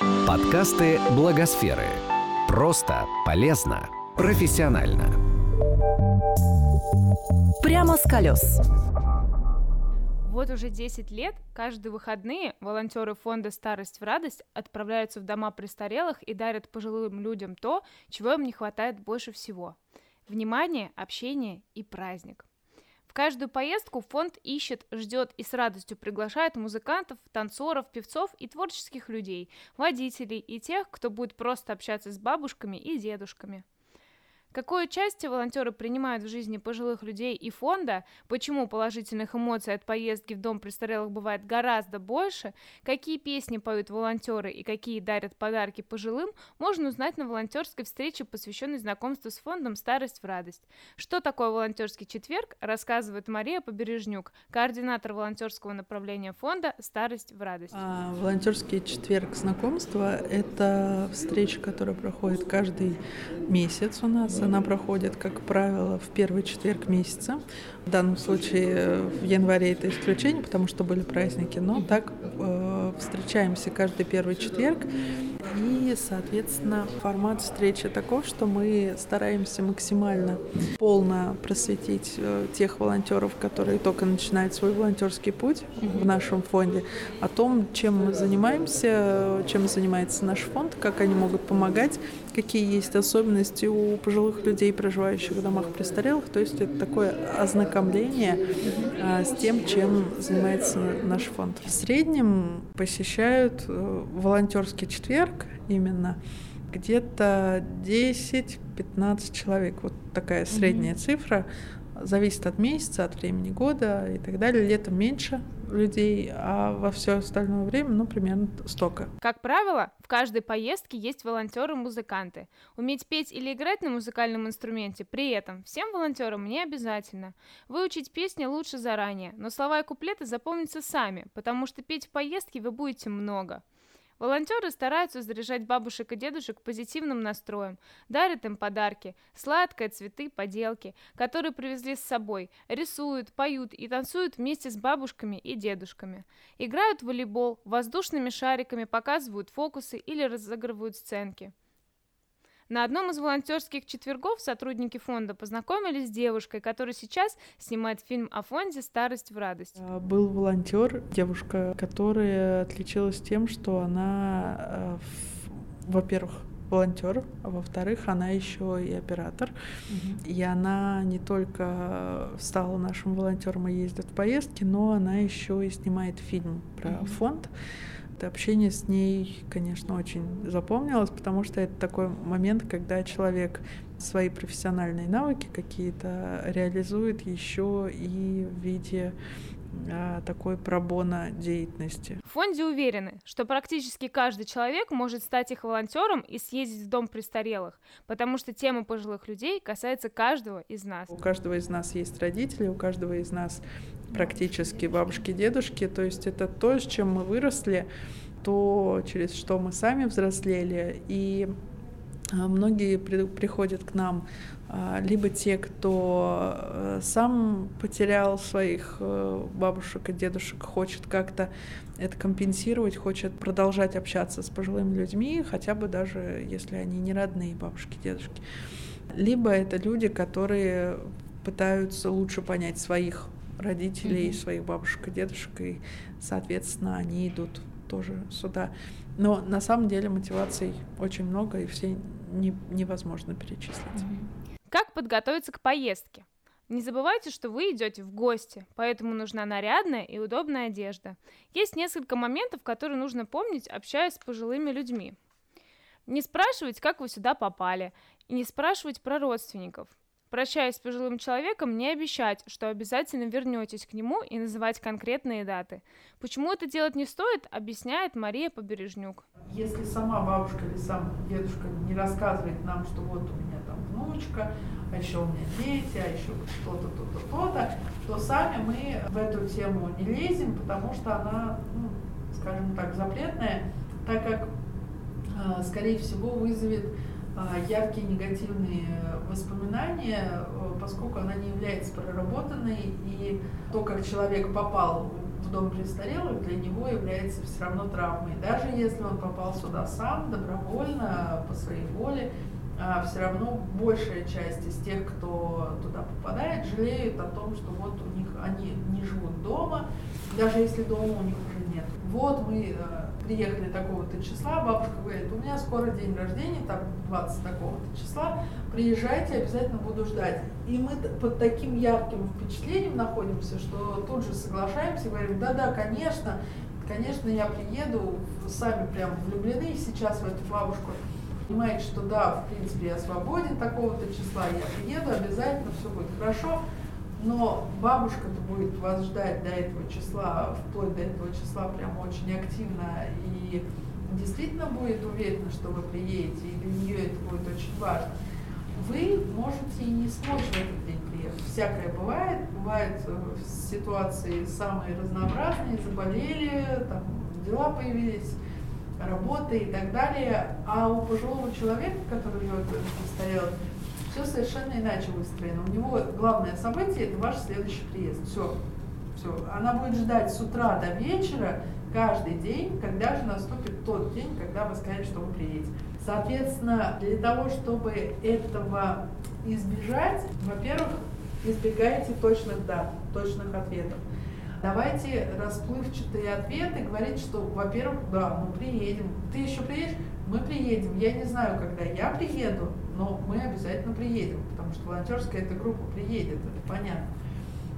Подкасты Благосферы. Просто, полезно, профессионально. Прямо с колес. Вот уже 10 лет каждые выходные волонтеры фонда «Старость в радость» отправляются в дома престарелых и дарят пожилым людям то, чего им не хватает больше всего – внимание, общение и праздник. Каждую поездку фонд ищет, ждет и с радостью приглашает музыкантов, танцоров, певцов и творческих людей, водителей и тех, кто будет просто общаться с бабушками и дедушками – Какое участие волонтеры принимают в жизни пожилых людей и фонда, почему положительных эмоций от поездки в дом престарелых бывает гораздо больше, какие песни поют волонтеры и какие дарят подарки пожилым, можно узнать на волонтерской встрече, посвященной знакомству с фондом «Старость в радость». Что такое волонтерский четверг, рассказывает Мария Побережнюк, координатор волонтерского направления фонда «Старость в радость». А, волонтерский четверг знакомства – это встреча, которая проходит каждый месяц у нас она проходит, как правило, в первый четверг месяца. В данном случае э, в январе это исключение, потому что были праздники, но так э, встречаемся каждый первый четверг. И, соответственно, формат встречи таков, что мы стараемся максимально полно просветить э, тех волонтеров, которые только начинают свой волонтерский путь в нашем фонде, о том, чем мы занимаемся, чем занимается наш фонд, как они могут помогать, какие есть особенности у пожилых людей, проживающих в домах престарелых. То есть это такое ознакомление а, с тем, чем занимается наш фонд. В среднем посещают э, волонтерский четверг именно где-то 10-15 человек. Вот такая средняя mm-hmm. цифра. Зависит от месяца, от времени года и так далее. Летом меньше людей, а во все остальное время, ну, примерно столько. Как правило, в каждой поездке есть волонтеры-музыканты. Уметь петь или играть на музыкальном инструменте при этом всем волонтерам не обязательно. Выучить песни лучше заранее, но слова и куплеты запомнятся сами, потому что петь в поездке вы будете много. Волонтеры стараются заряжать бабушек и дедушек позитивным настроем, дарят им подарки, сладкое, цветы, поделки, которые привезли с собой, рисуют, поют и танцуют вместе с бабушками и дедушками. Играют в волейбол, воздушными шариками показывают фокусы или разыгрывают сценки. На одном из волонтерских четвергов сотрудники фонда познакомились с девушкой, которая сейчас снимает фильм о фонде «Старость в радость». А, был волонтер, девушка, которая отличилась тем, что она, э, во-первых, волонтер, а во-вторых, она еще и оператор. Угу. И она не только стала нашим волонтером и ездит в поездки, но она еще и снимает фильм про угу. фонд. Общение с ней, конечно, очень запомнилось, потому что это такой момент, когда человек свои профессиональные навыки какие-то реализует еще и в виде такой пробона деятельности. В фонде уверены, что практически каждый человек может стать их волонтером и съездить в дом престарелых, потому что тема пожилых людей касается каждого из нас. У каждого из нас есть родители, у каждого из нас практически бабушки, дедушки, то есть это то, с чем мы выросли, то, через что мы сами взрослели, и а, многие при, приходят к нам а, либо те, кто э, сам потерял своих э, бабушек и дедушек, хочет как-то это компенсировать, хочет продолжать общаться с пожилыми людьми, хотя бы даже если они не родные бабушки, дедушки. Либо это люди, которые пытаются лучше понять своих родителей, mm-hmm. своих бабушек и дедушек, и, соответственно, они идут тоже сюда. Но на самом деле мотиваций очень много, и все не, невозможно перечислить. Как подготовиться к поездке? Не забывайте, что вы идете в гости, поэтому нужна нарядная и удобная одежда. Есть несколько моментов, которые нужно помнить, общаясь с пожилыми людьми. Не спрашивать, как вы сюда попали, и не спрашивать про родственников. Прощаясь с пожилым человеком, не обещать, что обязательно вернетесь к нему и называть конкретные даты. Почему это делать не стоит, объясняет Мария Побережнюк. Если сама бабушка или сам дедушка не рассказывает нам, что вот у меня там внучка, а еще у меня дети, а еще что-то, то-то, то-то, то сами мы в эту тему не лезем, потому что она, ну, скажем так, запретная, так как, а, скорее всего, вызовет яркие негативные воспоминания, э, поскольку она не является проработанной, и то, как человек попал в дом престарелых для него является все равно травмой. Даже если он попал сюда сам, добровольно, по своей воле, а все равно большая часть из тех, кто туда попадает, жалеют о том, что вот у них они не живут дома, даже если дома у них. Вот мы э, приехали такого-то числа, бабушка говорит, у меня скоро день рождения, там 20 такого-то числа, приезжайте, обязательно буду ждать. И мы под таким ярким впечатлением находимся, что тут же соглашаемся, говорим, да-да, конечно, конечно, я приеду, сами прям влюблены сейчас в эту бабушку понимаете, что да, в принципе, я свободен такого-то числа, я приеду, обязательно все будет хорошо, но бабушка-то будет вас ждать до этого числа, вплоть до этого числа прям очень активно и действительно будет уверена, что вы приедете, и для нее это будет очень важно. Вы можете и не сможете в этот день приехать. Всякое бывает, бывают э, ситуации самые разнообразные, заболели, там дела появились, работы и так далее. А у пожилого человека, который живет в все совершенно иначе выстроено. У него главное событие – это ваш следующий приезд. Все. Все. Она будет ждать с утра до вечера каждый день, когда же наступит тот день, когда вы скажете, что вы приедете. Соответственно, для того, чтобы этого избежать, во-первых, избегайте точных дат, точных ответов давайте расплывчатые ответы, говорить, что, во-первых, да, мы приедем. Ты еще приедешь? Мы приедем. Я не знаю, когда я приеду, но мы обязательно приедем, потому что волонтерская эта группа приедет, это понятно.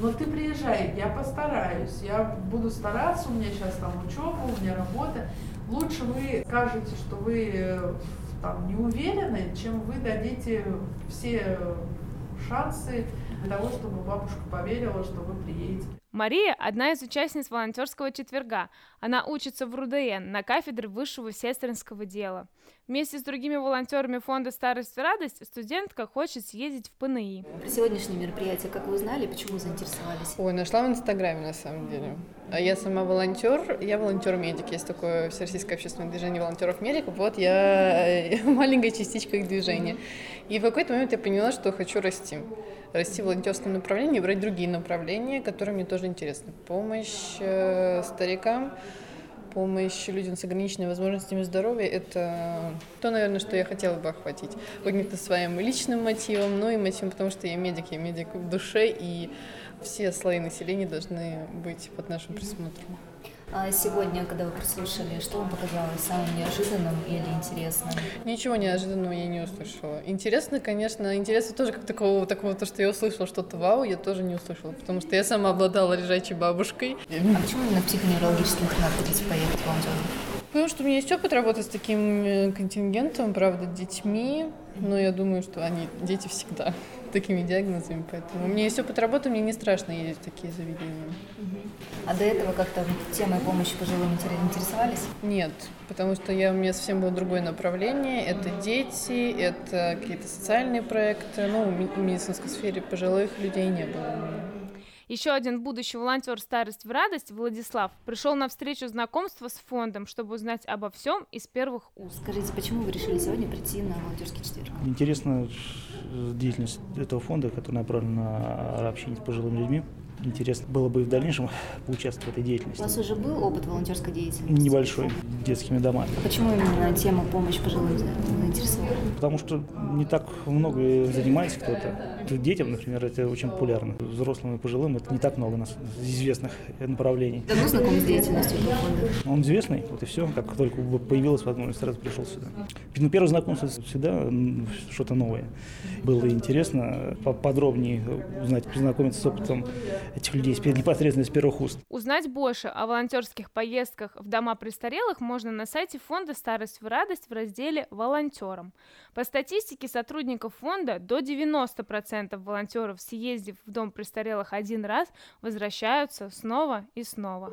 Но ты приезжай, я постараюсь, я буду стараться, у меня сейчас там учеба, у меня работа. Лучше вы скажете, что вы э, там не уверены, чем вы дадите все шансы для того, чтобы бабушка поверила, что вы приедете. Мария – одна из участниц волонтерского четверга. Она учится в РУДН на кафедре высшего сестринского дела. Вместе с другими волонтерами фонда «Старость и радость» студентка хочет съездить в ПНИ. Про сегодняшнее мероприятие, как вы узнали, почему заинтересовались? Ой, нашла в Инстаграме на самом деле. А я сама волонтер, я волонтер-медик. Есть такое всероссийское общественное движение волонтеров-медиков. Вот я маленькая частичка их движения. И в какой-то момент я поняла, что хочу расти. Расти в волонтерском направлении, брать другие направления, которые мне тоже интересны. Помощь э, старикам, помощь людям с ограниченными возможностями здоровья – это то, наверное, что я хотела бы охватить. Каким-то своим личным мотивом, но и мотивом, потому что я медик, я медик в душе, и все слои населения должны быть под нашим присмотром. А сегодня, когда вы прослушали, что вам показалось самым неожиданным или интересным? Ничего неожиданного я не услышала. Интересно, конечно, интересно тоже как такого, такого, то, что я услышала что-то вау, я тоже не услышала, потому что я сама обладала лежачей бабушкой. А почему именно в психоневрологический интернат хотите поехать волонтером? Потому что у меня есть опыт работы с таким э, контингентом, правда, детьми, но я думаю, что они дети всегда такими диагнозами, поэтому у меня есть опыт работы, мне не страшно ездить в такие заведения. А до этого как-то темой помощи пожилым интересовались? Нет, потому что я, у меня совсем было другое направление. Это дети, это какие-то социальные проекты. Ну, в медицинской сфере пожилых людей не было. Еще один будущий волонтер «Старость в радость» Владислав пришел на встречу знакомства с фондом, чтобы узнать обо всем из первых уст. Скажите, почему вы решили сегодня прийти на волонтерский четверг? Интересна деятельность этого фонда, который направлен на общение с пожилыми людьми интересно было бы в дальнейшем поучаствовать в этой деятельности. У вас уже был опыт волонтерской деятельности? Небольшой, детскими домами. А почему именно тема помощи пожилым заинтересовала? Потому что не так много занимается кто-то. Детям, например, это очень популярно. Взрослым и пожилым это не так много нас известных направлений. Давно знаком с деятельностью этого фонда? Он известный, вот и все. Как только появилась возможность, сразу пришел сюда. Ну, первое знакомство всегда что-то новое. Было интересно подробнее узнать, познакомиться с опытом этих людей непосредственно из первых уст. Узнать больше о волонтерских поездках в дома престарелых можно на сайте фонда «Старость в радость» в разделе «Волонтерам». По статистике сотрудников фонда, до 90% волонтеров, съездив в дом престарелых один раз, возвращаются снова и снова.